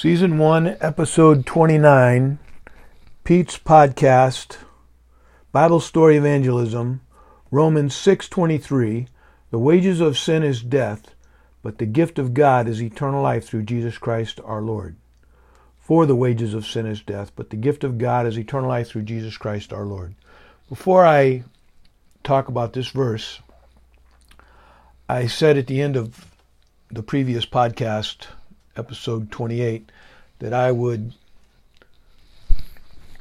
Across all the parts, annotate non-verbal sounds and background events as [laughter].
Season 1, Episode 29, Pete's Podcast, Bible Story Evangelism, Romans 6.23, The wages of sin is death, but the gift of God is eternal life through Jesus Christ our Lord. For the wages of sin is death, but the gift of God is eternal life through Jesus Christ our Lord. Before I talk about this verse, I said at the end of the previous podcast, episode 28, that I would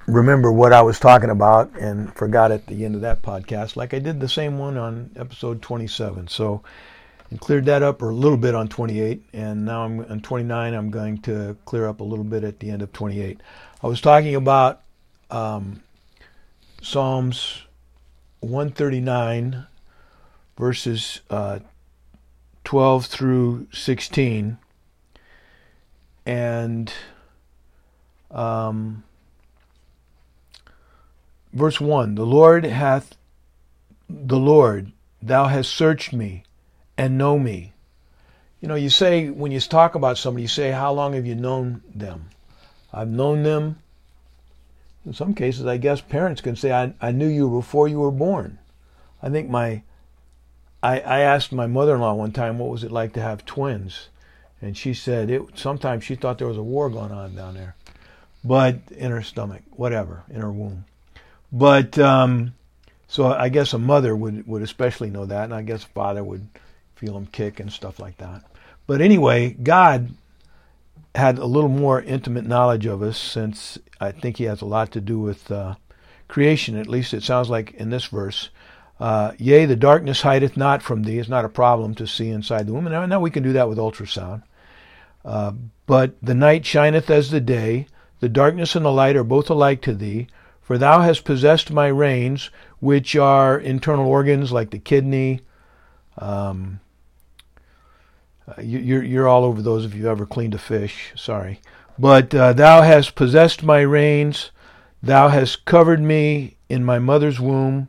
remember what I was talking about and forgot at the end of that podcast, like I did the same one on episode 27. So, and cleared that up or a little bit on 28, and now I'm on 29. I'm going to clear up a little bit at the end of 28. I was talking about um, Psalms 139, verses uh, 12 through 16, and um, verse 1 The Lord hath, the Lord, thou hast searched me and know me. You know, you say, when you talk about somebody, you say, How long have you known them? I've known them. In some cases, I guess parents can say, I, I knew you before you were born. I think my, I, I asked my mother in law one time, What was it like to have twins? And she said, it, Sometimes she thought there was a war going on down there but in her stomach, whatever, in her womb. But um, so I guess a mother would would especially know that, and I guess a father would feel him kick and stuff like that. But anyway, God had a little more intimate knowledge of us, since I think He has a lot to do with uh, creation. At least it sounds like in this verse. Uh, Yea, the darkness hideth not from thee. It's not a problem to see inside the womb. And now we can do that with ultrasound. Uh, but the night shineth as the day. The darkness and the light are both alike to thee, for thou hast possessed my reins, which are internal organs like the kidney. Um, uh, you're, you're all over those if you've ever cleaned a fish. Sorry. But uh, thou hast possessed my reins. Thou hast covered me in my mother's womb.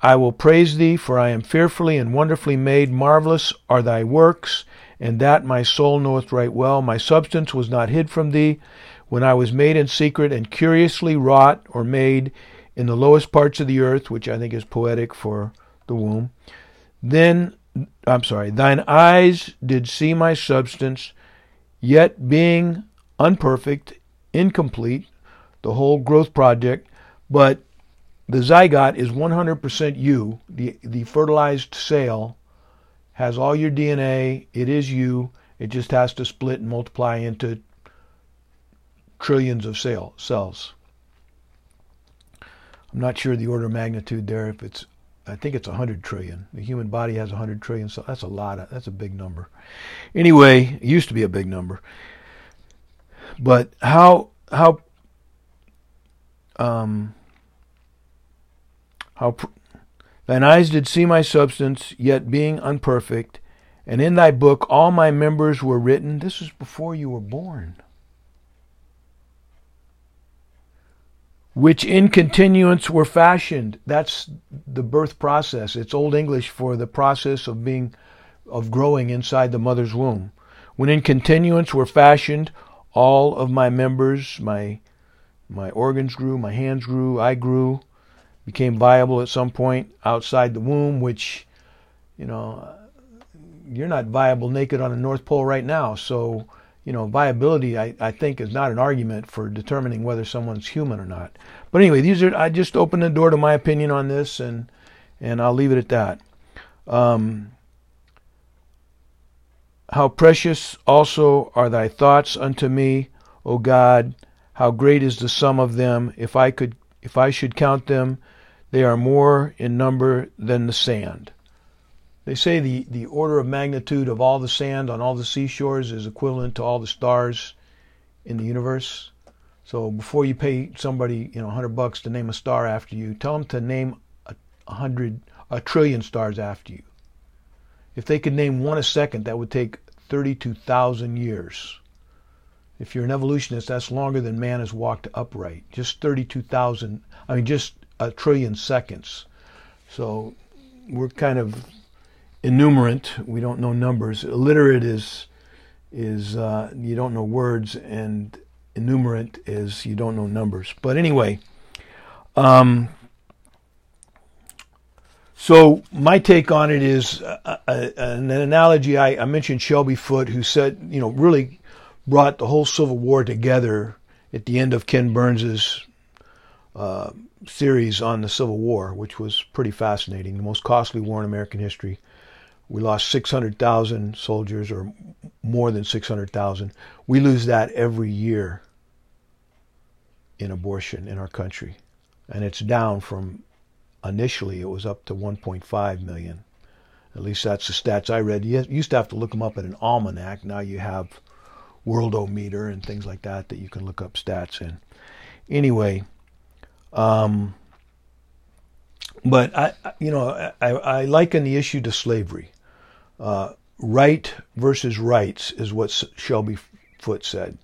I will praise thee, for I am fearfully and wonderfully made. Marvelous are thy works, and that my soul knoweth right well. My substance was not hid from thee when I was made in secret and curiously wrought or made in the lowest parts of the earth, which I think is poetic for the womb. Then, I'm sorry, thine eyes did see my substance, yet being unperfect, incomplete, the whole growth project, but the zygote is 100% you. The, the fertilized cell has all your DNA. It is you. It just has to split and multiply into trillions of cell, cells. I'm not sure the order of magnitude there. If it's, I think it's 100 trillion. The human body has 100 trillion cells. That's a lot. Of, that's a big number. Anyway, it used to be a big number. But how how um how thine eyes did see my substance, yet being unperfect, and in thy book all my members were written. This was before you were born. which in continuance were fashioned. That's the birth process. It's Old English for the process of being, of growing inside the mother's womb. When in continuance were fashioned, all of my members, my, my organs grew, my hands grew, I grew, became viable at some point outside the womb, which, you know, you're not viable naked on the North Pole right now. So, you know, viability, I, I think, is not an argument for determining whether someone's human or not. But anyway, these are I just opened the door to my opinion on this, and and I'll leave it at that. Um, how precious also are thy thoughts unto me, O God! How great is the sum of them! If I could, if I should count them, they are more in number than the sand. They say the, the order of magnitude of all the sand on all the seashores is equivalent to all the stars in the universe. So before you pay somebody, you know, 100 bucks to name a star after you, tell them to name a, a hundred, a trillion stars after you. If they could name one a second, that would take 32,000 years. If you're an evolutionist, that's longer than man has walked upright. Just 32,000, I mean, just a trillion seconds. So we're kind of innumerant. We don't know numbers. Illiterate is is uh, you don't know words, and enumerate is you don't know numbers. But anyway, um, so my take on it is uh, uh, an analogy. I, I, mentioned Shelby Foote, who said, you know, really brought the whole Civil War together at the end of Ken Burns's uh, series on the Civil War, which was pretty fascinating. The most costly war in American history. We lost 600,000 soldiers, or more than 600,000. We lose that every year in abortion in our country, and it's down from initially it was up to 1.5 million. At least that's the stats I read. You used to have to look them up in an almanac. Now you have Worldometer and things like that that you can look up stats in. Anyway, um, but I, you know, I, I liken the issue to slavery. Uh, right versus rights is what Shelby Foote said.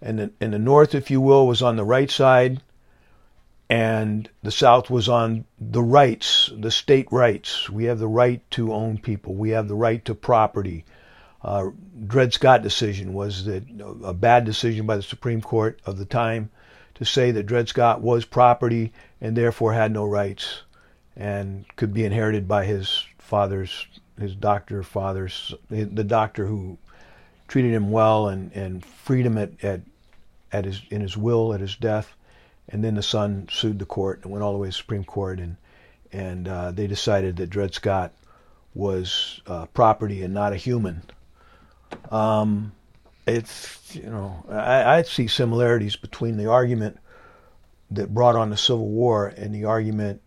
And the, and the North, if you will, was on the right side, and the South was on the rights, the state rights. We have the right to own people. We have the right to property. Uh, Dred Scott decision was that a bad decision by the Supreme Court of the time to say that Dred Scott was property and therefore had no rights and could be inherited by his father's, his doctor father's, the doctor who treated him well and, and freed him at, at, at his, in his will at his death and then the son sued the court and went all the way to the Supreme Court, and and uh, they decided that Dred Scott was uh, property and not a human. Um, it's you know I, I see similarities between the argument that brought on the Civil War and the argument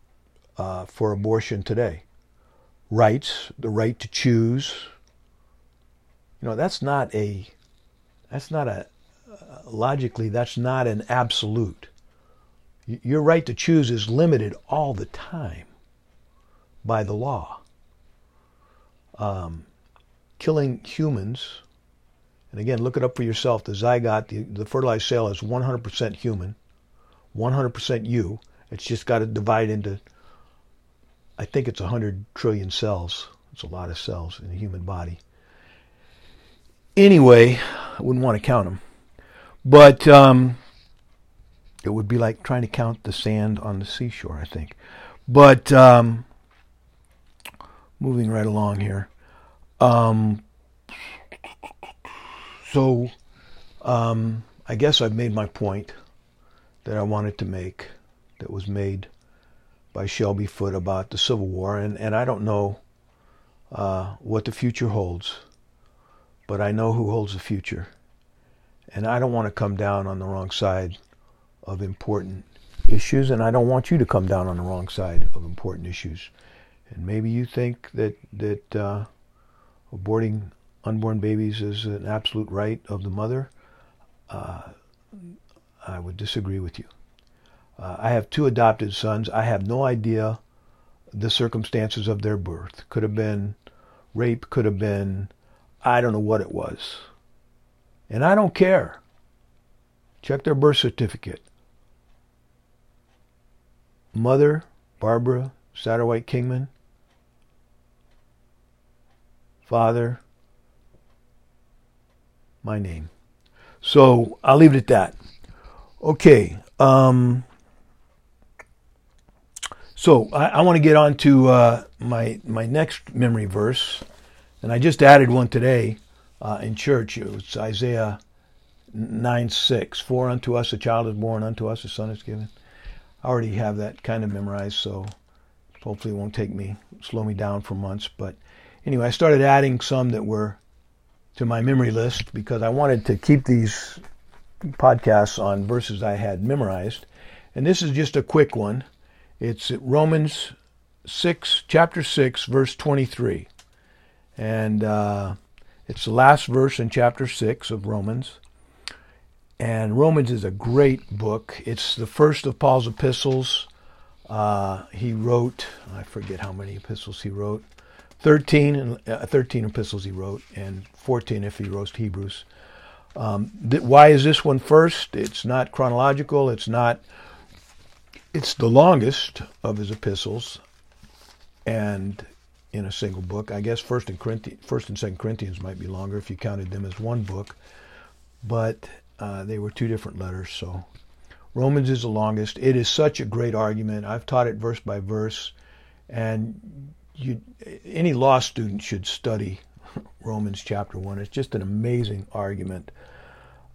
uh, for abortion today. Rights, the right to choose. You know that's not a that's not a logically that's not an absolute your right to choose is limited all the time by the law. Um, killing humans, and again, look it up for yourself. The zygote, the, the fertilized cell, is 100% human, 100% you. It's just got to divide into, I think it's 100 trillion cells. It's a lot of cells in the human body. Anyway, I wouldn't want to count them. But um, it would be like trying to count the sand on the seashore, I think. But um, moving right along here. Um, so um, I guess I've made my point that I wanted to make that was made by Shelby Foote about the Civil War. And, and I don't know uh, what the future holds, but I know who holds the future. And I don't want to come down on the wrong side of important issues, and I don't want you to come down on the wrong side of important issues. And maybe you think that that uh, aborting unborn babies is an absolute right of the mother. Uh, I would disagree with you. Uh, I have two adopted sons. I have no idea the circumstances of their birth. Could have been rape, could have been, I don't know what it was. And I don't care. Check their birth certificate. Mother Barbara Satterwhite Kingman, Father, my name. So I'll leave it at that. Okay. Um, so I, I want to get on to uh, my my next memory verse, and I just added one today uh, in church. It's Isaiah nine six. For unto us a child is born, unto us a son is given I already have that kind of memorized, so hopefully it won't take me, slow me down for months. But anyway, I started adding some that were to my memory list because I wanted to keep these podcasts on verses I had memorized. And this is just a quick one. It's Romans 6, chapter 6, verse 23. And uh, it's the last verse in chapter 6 of Romans. And Romans is a great book. It's the first of Paul's epistles. Uh, he wrote, I forget how many epistles he wrote, 13, uh, 13 epistles he wrote, and 14 if he wrote Hebrews. Um, th- why is this one first? It's not chronological. It's not. It's the longest of his epistles, and in a single book. I guess First and Corinthians, First and Second Corinthians might be longer if you counted them as one book, but uh, they were two different letters. So Romans is the longest. It is such a great argument. I've taught it verse by verse, and you, any law student should study Romans chapter one. It's just an amazing argument.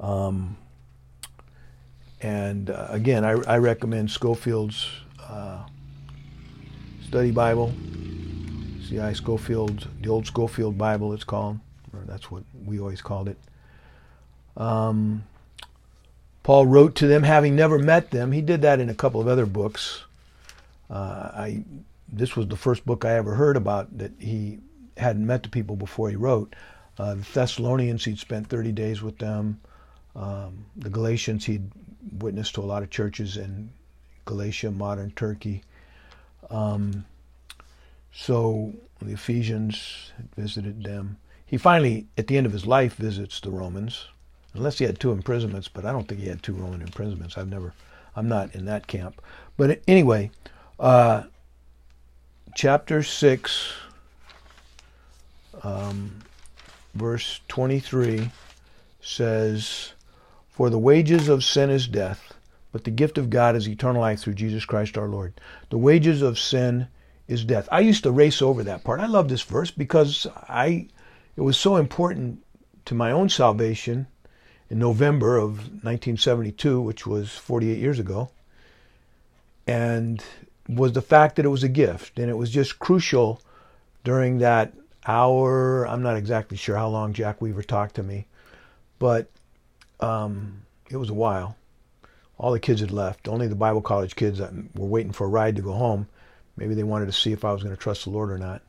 Um, and uh, again, I, I, recommend Scofield's uh, study Bible. C.I. Scofield, the old Scofield Bible, it's called, that's what we always called it. Um, Paul wrote to them, having never met them. He did that in a couple of other books. Uh, I this was the first book I ever heard about that he hadn't met the people before he wrote. Uh, the Thessalonians, he'd spent 30 days with them. Um, the Galatians, he'd witnessed to a lot of churches in Galatia, modern Turkey. Um, so the Ephesians visited them. He finally, at the end of his life, visits the Romans, unless he had two imprisonments. But I don't think he had two Roman imprisonments. I've never, I'm not in that camp. But anyway, uh, chapter six, um, verse twenty-three says, "For the wages of sin is death." But the gift of God is eternal life through Jesus Christ our Lord. The wages of sin is death. I used to race over that part. I love this verse because I it was so important to my own salvation in November of 1972, which was 48 years ago, and was the fact that it was a gift, and it was just crucial during that hour. I'm not exactly sure how long Jack Weaver talked to me, but um, it was a while. All the kids had left. Only the Bible college kids were waiting for a ride to go home. Maybe they wanted to see if I was going to trust the Lord or not.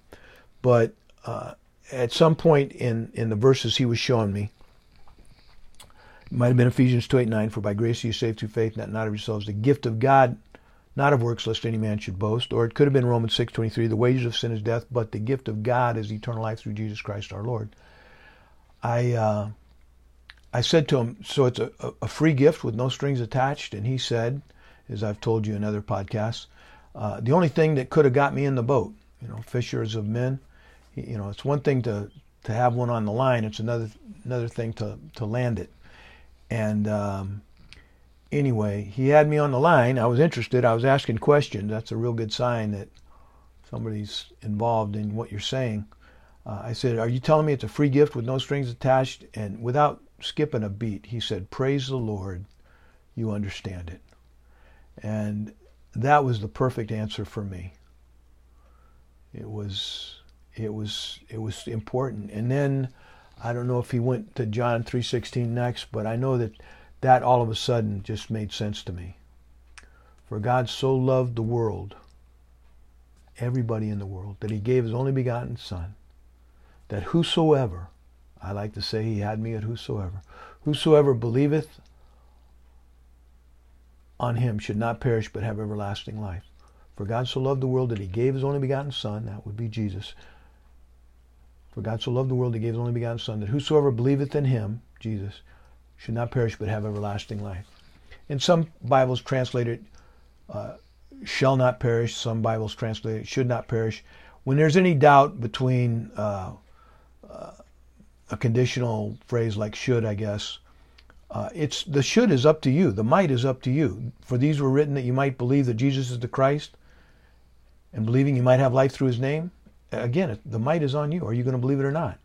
But uh, at some point in, in the verses he was showing me, it might have been Ephesians 2 8 9, for by grace you saved through faith, not, not of yourselves, the gift of God, not of works, lest any man should boast. Or it could have been Romans six twenty three, the wages of sin is death, but the gift of God is eternal life through Jesus Christ our Lord. I uh, I said to him, so it's a, a free gift with no strings attached, and he said, as I've told you in other podcasts, uh, the only thing that could have got me in the boat, you know, fishers of men, you know, it's one thing to, to have one on the line. It's another another thing to, to land it. And um, anyway, he had me on the line. I was interested. I was asking questions. That's a real good sign that somebody's involved in what you're saying. Uh, I said, "Are you telling me it's a free gift with no strings attached?" And without skipping a beat, he said, "Praise the Lord, you understand it." And that was the perfect answer for me. It was it was it was important. And then I don't know if he went to John 3:16 next, but I know that that all of a sudden just made sense to me. For God so loved the world, everybody in the world, that he gave his only begotten son, that whosoever, I like to say he had me at whosoever, whosoever believeth on him should not perish but have everlasting life. For God so loved the world that he gave his only begotten Son, that would be Jesus. For God so loved the world that he gave his only begotten Son, that whosoever believeth in him, Jesus, should not perish but have everlasting life. In some Bibles translated, uh, shall not perish. Some Bibles translate should not perish. When there's any doubt between uh, uh, a conditional phrase like should, I guess, uh, it's the should is up to you. The might is up to you. For these were written that you might believe that Jesus is the Christ, and believing you might have life through His name. Again, the might is on you. Are you going to believe it or not?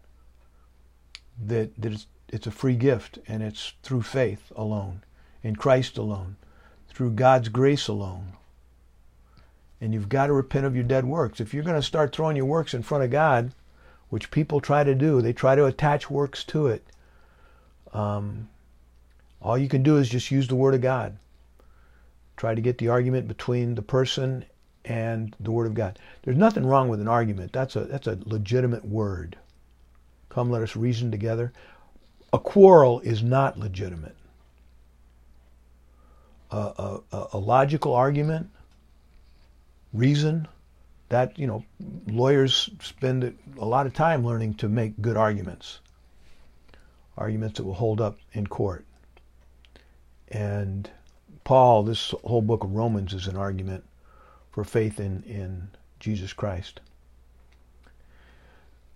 That that it's, a free gift, and it's through faith alone, in Christ alone, through God's grace alone. And you've got to repent of your dead works. If you're going to start throwing your works in front of God, which people try to do, they try to attach works to it. Um, all you can do is just use the Word of God. Try to get the argument between the person and the Word of God. There's nothing wrong with an argument. That's a that's a legitimate word. Come, let us reason together. A quarrel is not legitimate. A, a, logical argument, reason, that you know, lawyers spend a lot of time learning to make good arguments, arguments that will hold up in court. And Paul, this whole book of Romans is an argument for faith in, in Jesus Christ.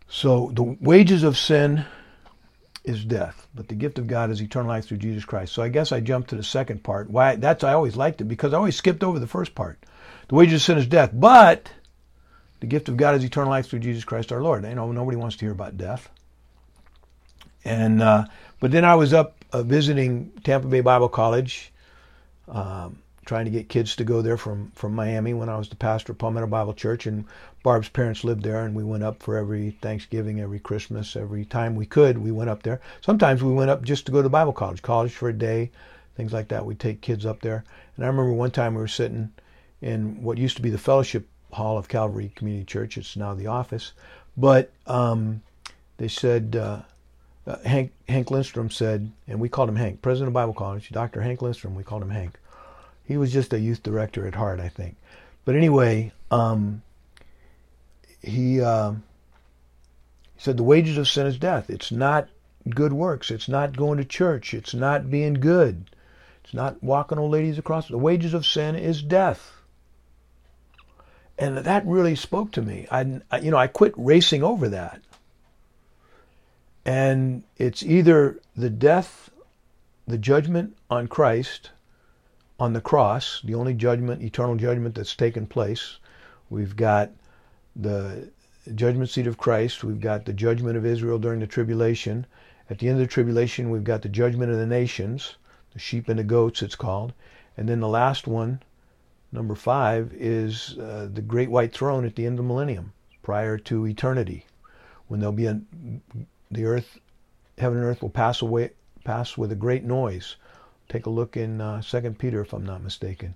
So the wages of sin is death, but the gift of God is eternal life through Jesus Christ. So I guess I jumped to the second part. Why that's I always liked it because I always skipped over the first part. The wages of sin is death, but the gift of God is eternal life through Jesus Christ our Lord. You know, nobody wants to hear about death. And uh, but then I was up uh, visiting Tampa Bay Bible College, um, trying to get kids to go there from from Miami when I was the pastor of Palmetto Bible Church, and Barb's parents lived there, and we went up for every Thanksgiving, every Christmas, every time we could. We went up there. Sometimes we went up just to go to Bible college, college for a day, things like that. We'd take kids up there. And I remember one time we were sitting in what used to be the fellowship hall of Calvary Community Church. It's now the office, but um, they said. Uh, uh, Hank Hank Lindstrom said, and we called him Hank, president of Bible College, Dr. Hank Lindstrom. We called him Hank. He was just a youth director at heart, I think. But anyway, um, he, uh, he said the wages of sin is death. It's not good works. It's not going to church. It's not being good. It's not walking old ladies across. The wages of sin is death. And that really spoke to me. I, you know, I quit racing over that. And it's either the death, the judgment on Christ on the cross, the only judgment, eternal judgment that's taken place. We've got the judgment seat of Christ. We've got the judgment of Israel during the tribulation. At the end of the tribulation, we've got the judgment of the nations, the sheep and the goats, it's called. And then the last one, number five, is uh, the great white throne at the end of the millennium, prior to eternity, when there'll be a the earth, heaven and earth will pass away, pass with a great noise. Take a look in uh, Second Peter, if I'm not mistaken.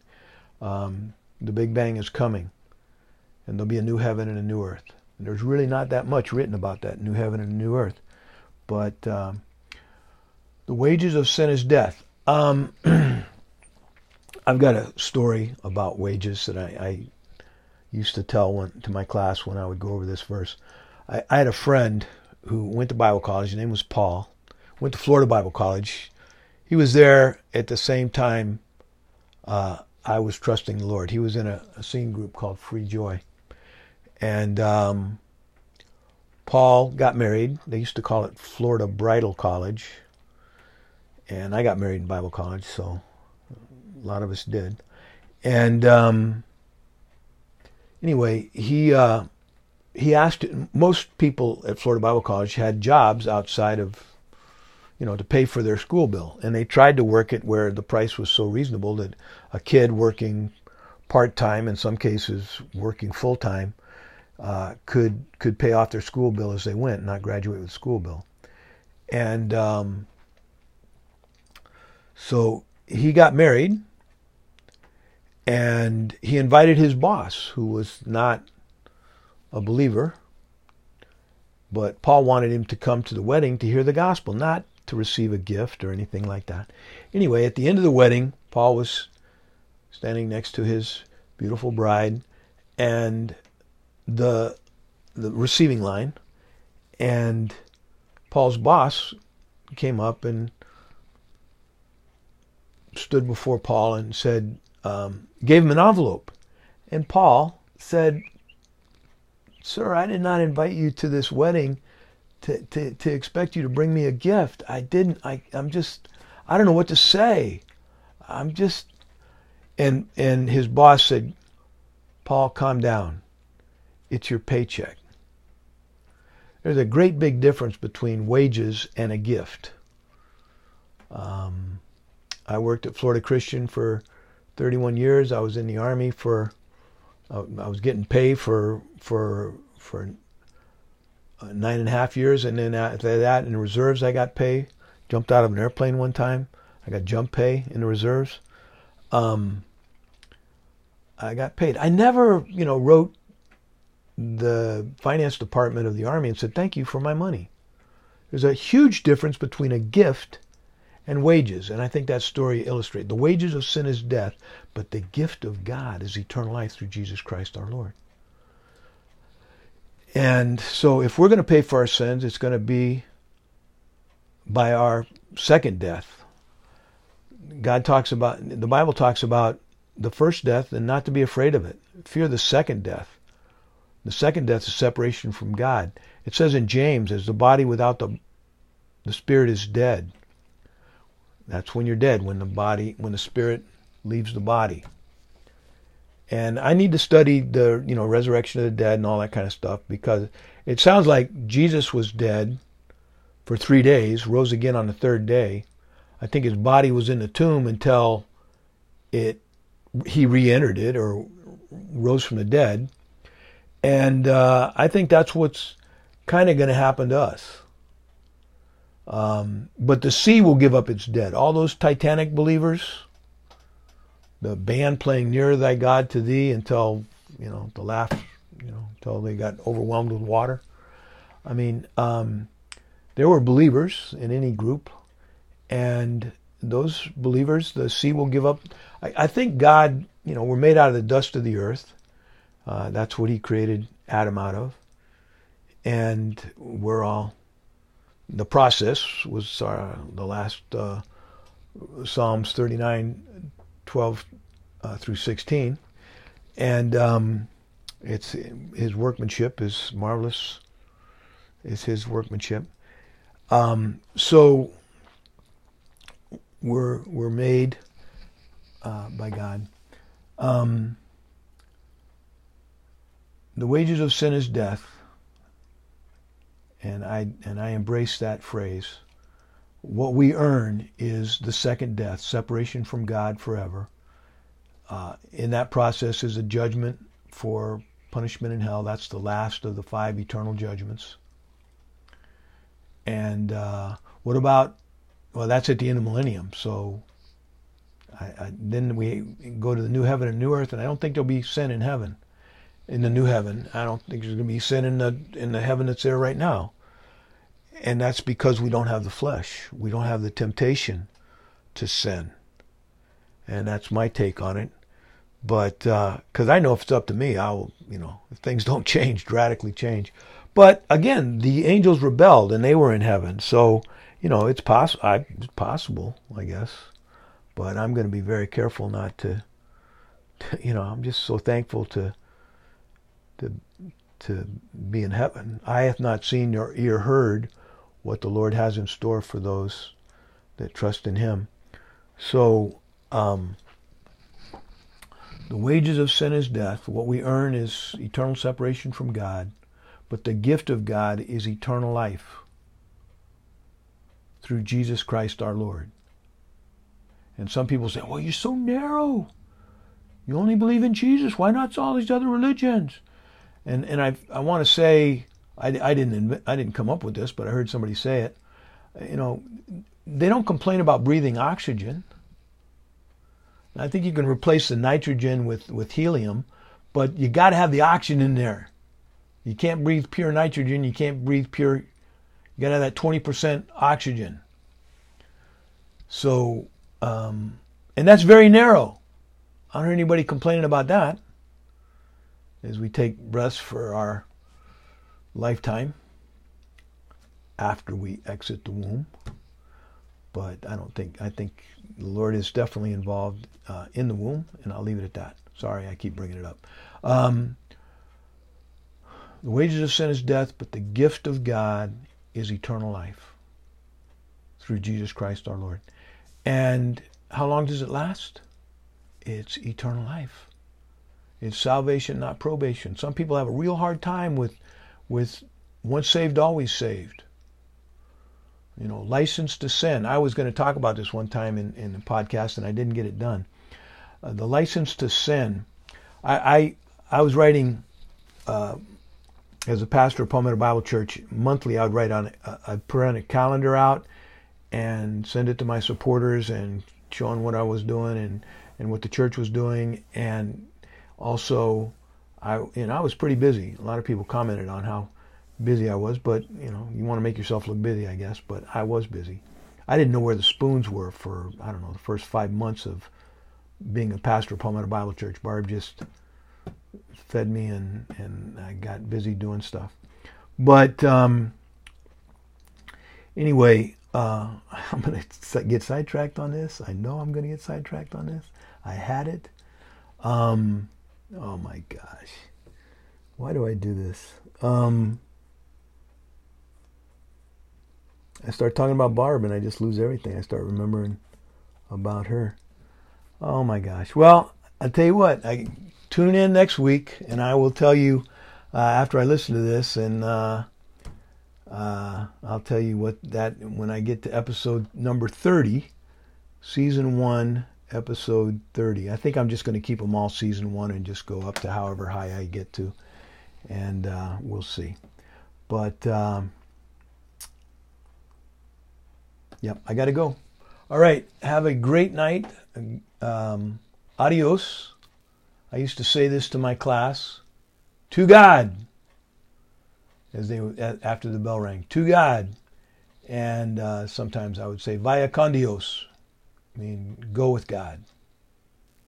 Um, the Big Bang is coming, and there'll be a new heaven and a new earth. And there's really not that much written about that new heaven and new earth, but um, the wages of sin is death. Um, [clears throat] I've got a story about wages that I, I used to tell one, to my class when I would go over this verse. I, I had a friend who went to Bible college. His name was Paul. Went to Florida Bible College. He was there at the same time uh, I was trusting the Lord. He was in a, a singing group called Free Joy. And um, Paul got married. They used to call it Florida Bridal College. And I got married in Bible college, so a lot of us did. And um, anyway, he uh, he asked most people at Florida Bible College had jobs outside of you know to pay for their school bill. And they tried to work it where the price was so reasonable that a kid working part-time in some cases working full-time uh, could could pay off their school bill as they went not graduate with school bill. And um, so he got married and he invited his boss who was not a believer, but Paul wanted him to come to the wedding to hear the gospel, not to receive a gift or anything like that. Anyway, at the end of the wedding, Paul was standing next to his beautiful bride and the the receiving line and Paul's boss came up and stood before Paul and said, um, gave him an envelope. And Paul said, Sir, I did not invite you to this wedding to, to, to expect you to bring me a gift. I didn't. I, I'm just, I don't know what to say. I'm just, and, and his boss said, Paul, calm down. It's your paycheck. There's a great big difference between wages and a gift. Um, I worked at Florida Christian for 31 years. I was in the Army for uh, I was getting paid for for for nine and a half years, and then after that, in the reserves, I got pay. Jumped out of an airplane one time. I got jump pay in the reserves. Um, I got paid. I never, you know, wrote the finance department of the army and said thank you for my money. There's a huge difference between a gift and wages. And I think that story illustrates the wages of sin is death, but the gift of God is eternal life through Jesus Christ our Lord. And so if we're going to pay for our sins, it's going to be by our second death. God talks about, the Bible talks about the first death and not to be afraid of it. Fear the second death. The second death is separation from God. It says in James, as the body without the the spirit is dead. That's when you're dead, when the body, when the spirit leaves the body. And I need to study the, you know, resurrection of the dead and all that kind of stuff because it sounds like Jesus was dead for three days, rose again on the third day. I think his body was in the tomb until it he re-entered it or rose from the dead. And uh, I think that's what's kind of going to happen to us. Um, but the sea will give up its dead. All those Titanic believers, the band playing "Nearer Thy God to Thee" until you know the laugh, you know, until they got overwhelmed with water. I mean, um, there were believers in any group, and those believers, the sea will give up. I, I think God, you know, we're made out of the dust of the earth. Uh, that's what He created Adam out of, and we're all the process was uh, the last uh, Psalms 39, 12 uh, through 16. And um, it's his workmanship is marvelous. It's his workmanship. Um, so we're we're made uh, by God. Um, the wages of sin is death and I and I embrace that phrase. What we earn is the second death, separation from God forever. Uh, in that process is a judgment for punishment in hell. That's the last of the five eternal judgments. And uh, what about? Well, that's at the end of the millennium. So I, I, then we go to the new heaven and new earth, and I don't think there'll be sin in heaven in the new heaven. I don't think there's going to be sin in the in the heaven that's there right now. And that's because we don't have the flesh. We don't have the temptation to sin. And that's my take on it. But because uh, I know if it's up to me, I'll you know if things [laughs] don't change, radically change. But again, the angels rebelled and they were in heaven, so you know it's possible. It's possible, I guess. But I'm going to be very careful not to. [laughs] to you know, I'm just so thankful to to to be in heaven. I have not seen nor ear heard what the Lord has in store for those that trust in Him. So, um, the wages of sin is death. What we earn is eternal separation from God. But the gift of God is eternal life through Jesus Christ our Lord. And some people say, well, you're so narrow. You only believe in Jesus. Why not all these other religions? And and I I want to say I, I didn't I didn't come up with this, but I heard somebody say it. You know, they don't complain about breathing oxygen. I think you can replace the nitrogen with, with helium, but you got to have the oxygen in there. You can't breathe pure nitrogen. You can't breathe pure. You got to have that 20% oxygen. So, um, and that's very narrow. I don't hear anybody complaining about that as we take breaths for our lifetime after we exit the womb. But I don't think, I think the Lord is definitely involved uh, in the womb, and I'll leave it at that. Sorry, I keep bringing it up. Um, the wages of sin is death, but the gift of God is eternal life through Jesus Christ our Lord. And how long does it last? It's eternal life. It's salvation, not probation. Some people have a real hard time with, with once saved, always saved. You know, license to sin. I was going to talk about this one time in, in the podcast, and I didn't get it done. Uh, the license to sin. I I, I was writing uh, as a pastor of Palmetto Bible Church monthly. I would write on uh, I'd put on a calendar out and send it to my supporters and showing what I was doing and and what the church was doing and also, I know I was pretty busy. A lot of people commented on how busy I was, but you know you want to make yourself look busy, I guess. But I was busy. I didn't know where the spoons were for I don't know the first five months of being a pastor of Palmetto Bible Church. Barb just fed me and and I got busy doing stuff. But um, anyway, uh, [laughs] I'm going to get sidetracked on this. I know I'm going to get sidetracked on this. I had it. Um, Oh my gosh. Why do I do this? Um, I start talking about Barb and I just lose everything. I start remembering about her. Oh my gosh. Well, I'll tell you what. I tune in next week and I will tell you uh, after I listen to this and uh, uh, I'll tell you what that when I get to episode number 30, season 1, episode 30. I think I'm just going to keep them all season 1 and just go up to however high I get to and uh, we'll see. But um, Yep, I got to go. All right, have a great night. Um, adios. I used to say this to my class. To God, as they after the bell rang. To God, and uh, sometimes I would say vaya con Dios. I mean, go with God.